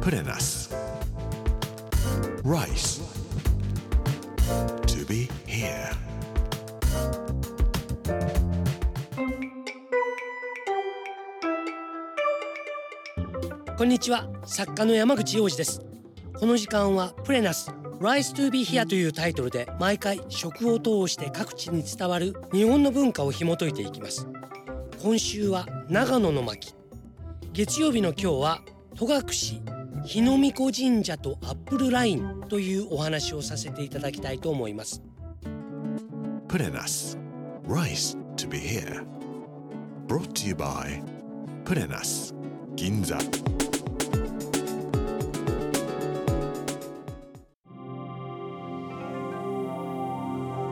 Put in us. Rice. To be here. こんにちは作家の山口洋二ですこの時間はプレナス Rise to be here というタイトルで毎回食を通して各地に伝わる日本の文化を紐解いていきます今週は長野の巻月曜日の今日は戸隠日の御子神社とアップルラインというお話をさせていただきたいと思います Put in us. Rice to be here. Brought to you by Put in us. Ginza.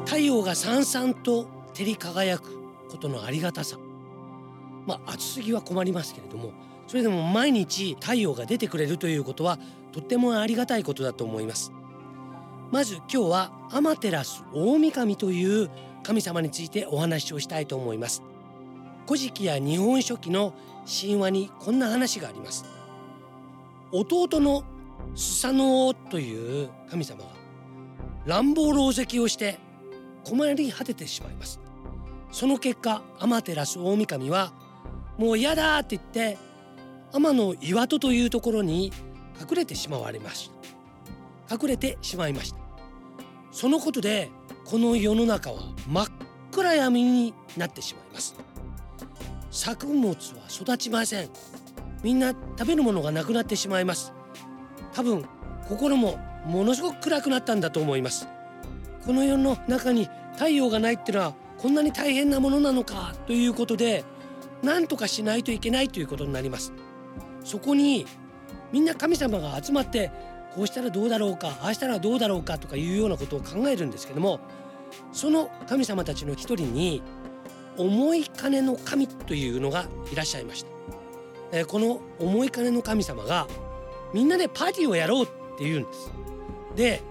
太陽がさんさんと照り輝くことのありがたさまあ暑すぎは困りますけれどもそれでも毎日太陽が出てくれるということはとってもありがたいことだと思います。まず今日はアマテラス大神という神様についてお話をしたいと思います。古事記や日本書紀の神話にこんな話があります。弟のスサノオという神様が乱暴狼藉をして困り果ててしまいます。その結果アマテラス大神はもう嫌だって言って天の岩戸というところに隠れてしまわれました。隠れてしまいました。そのことでこの世の中は真っ暗闇になってしまいます。作物は育ちません。みんな食べるものがなくなってしまいます。多分心もものすごく暗くなったんだと思います。この世の中に太陽がないってのはこんなに大変なものなのかということで何とかしないといけないということになります。そこにみんな神様が集まってこうしたらどうだろうかああしたらどうだろうかとかいうようなことを考えるんですけどもその神様たちの一人に思い金の神というのがいらっしゃいました、えこの思い金の神様がみんなでパーティーをやろうって言うんです。で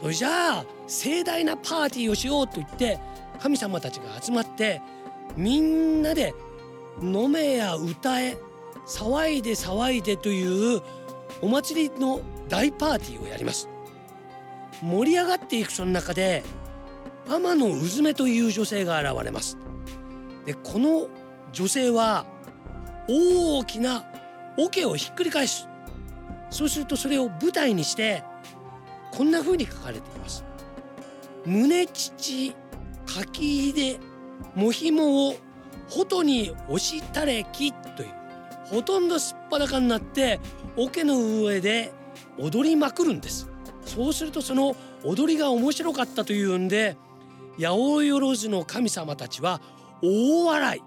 それじゃあ盛大なパーティーをしようと言って神様たちが集まってみんなで飲めや歌え騒いで騒いでというお祭りの大パーティーをやります。盛り上がっていくその中で天野うずめという女性が現れます。でこの女性は大きな桶をひっくり返す。そうするとそれを舞台にしてこんな風に書かれています。胸乳かきでもひもをほに押したれきほとんどすっぱだかになって桶の上で踊りまくるんです。そうするとその踊りが面白かったというんで八百万の神様たちは大笑い。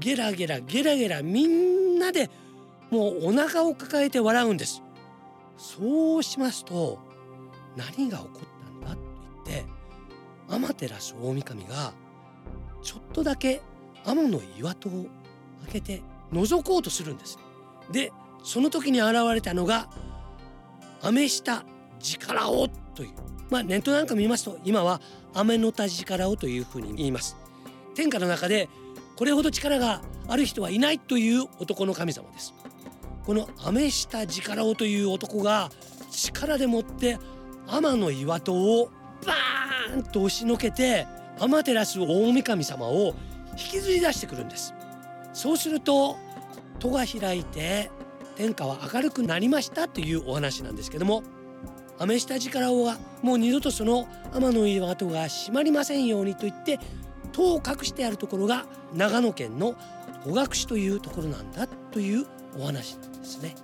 ゲラゲラゲラゲラみんなでもうお腹を抱えて笑うんです。そうしますと何が起こったんだと言って天照大神がちょっとだけ天の岩戸を開けて覗こうとするんです。でその時に現れたのがアメ下力をという。まあネットなんか見ますと今はアメの田力をというふうに言います。天下の中でこれほど力がある人はいないという男の神様です。このアメ下力をという男が力でもって天の岩戸をバーンと押しのけて天照大神様を引きずり出してくるんです。そうすると戸が開いて天下は明るくなりましたというお話なんですけどもアメ下力王がもう二度とその天の岩戸が閉まりませんようにと言って戸を隠してあるところが長野県の戸隠というところなんだというお話なんですね。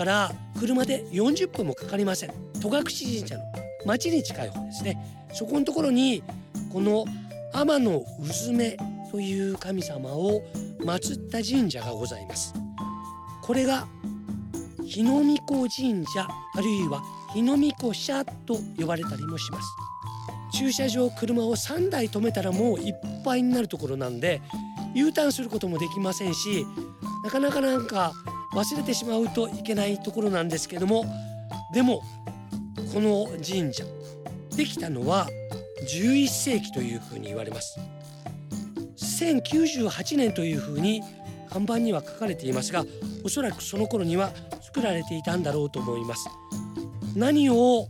から車で40分もかかりません。戸隠神社の町に近い方ですね。そこのところにこの天のうずめという神様を祀った神社がございます。これが日の御子神社あるいは日の御子社と呼ばれたりもします。駐車場車を3台止めたらもういっぱいになるところなんで U ターンすることもできませんしなかなかなんか忘れてしまうといけないところなんですけどもでもこの神社できたのは11世紀というふうに言われます。1098年というふうに看板には書かれていますがおそらくその頃には作られていたんだろうと思います。何を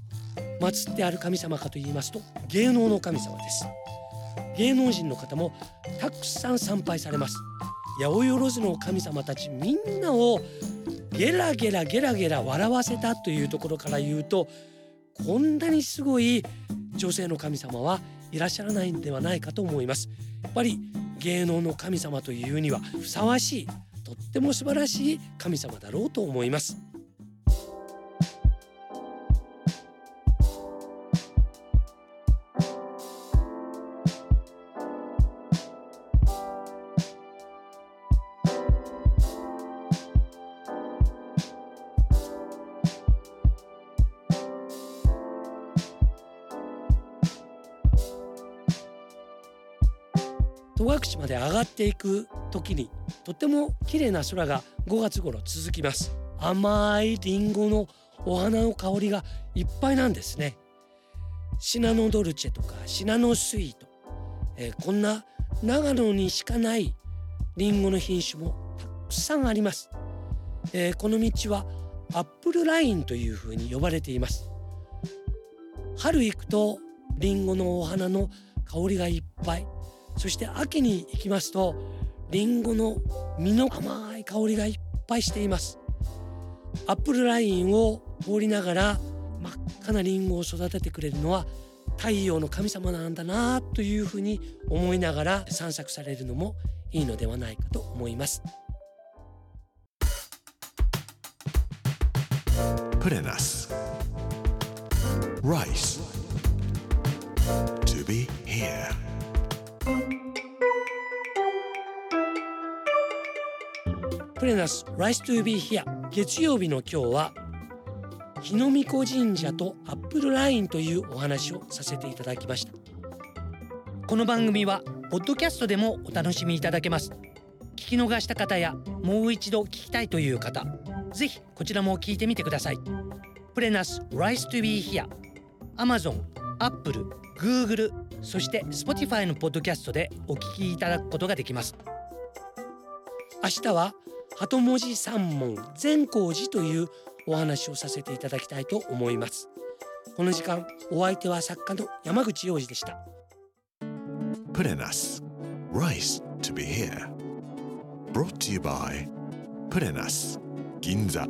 祀ってある神様かと言いますと芸能の神様です。芸能人の方もたくさん参拝されます。八百万の神様たちみんなをゲラゲラゲラゲラ笑わせたというところから言うとこんなにすごい女性の神様はいらっしゃらないんではないかと思います。やっぱり芸能の神様というにはふさわしいとっても素晴らしい神様だろうと思います。戸隠まで上がっていく時にとても綺麗な空が5月頃続きます。甘いリンゴのお花の香りがいっぱいなんですね。シナノドルチェとかシナノスイート、えー、こんな長野にしかないリンゴの品種もたくさんあります、えー、この道はアップルラインというふうに呼ばれています。春行くとリンゴのお花の香りがいっぱい。そして秋に行きますとリンゴの実の甘い香りがいっぱいしています。アップルラインを通りながら真っ赤なリンゴを育ててくれるのは太陽の神様なんだなというふうに思いながら散策されるのもいいのではないかと思います。プレナス Rice. To be here. プレナス Rice to be here 月曜日の今日は日の御子神社とアップルラインというお話をさせていただきました。この番組はポッドキャストでもお楽しみいただけます。聞き逃した方やもう一度聞きたいという方ぜひこちらも聞いてみてください。プレナス Rise to be here Amazon、Apple、Google そして Spotify のポッドキャストでお聞きいただくことができます。明日は鳩文字三門善光寺というお話をさせていただきたいと思います。この時間お相手は作家の山口洋二でした。プレナス Rice to be here. Brought to you by プレナス銀座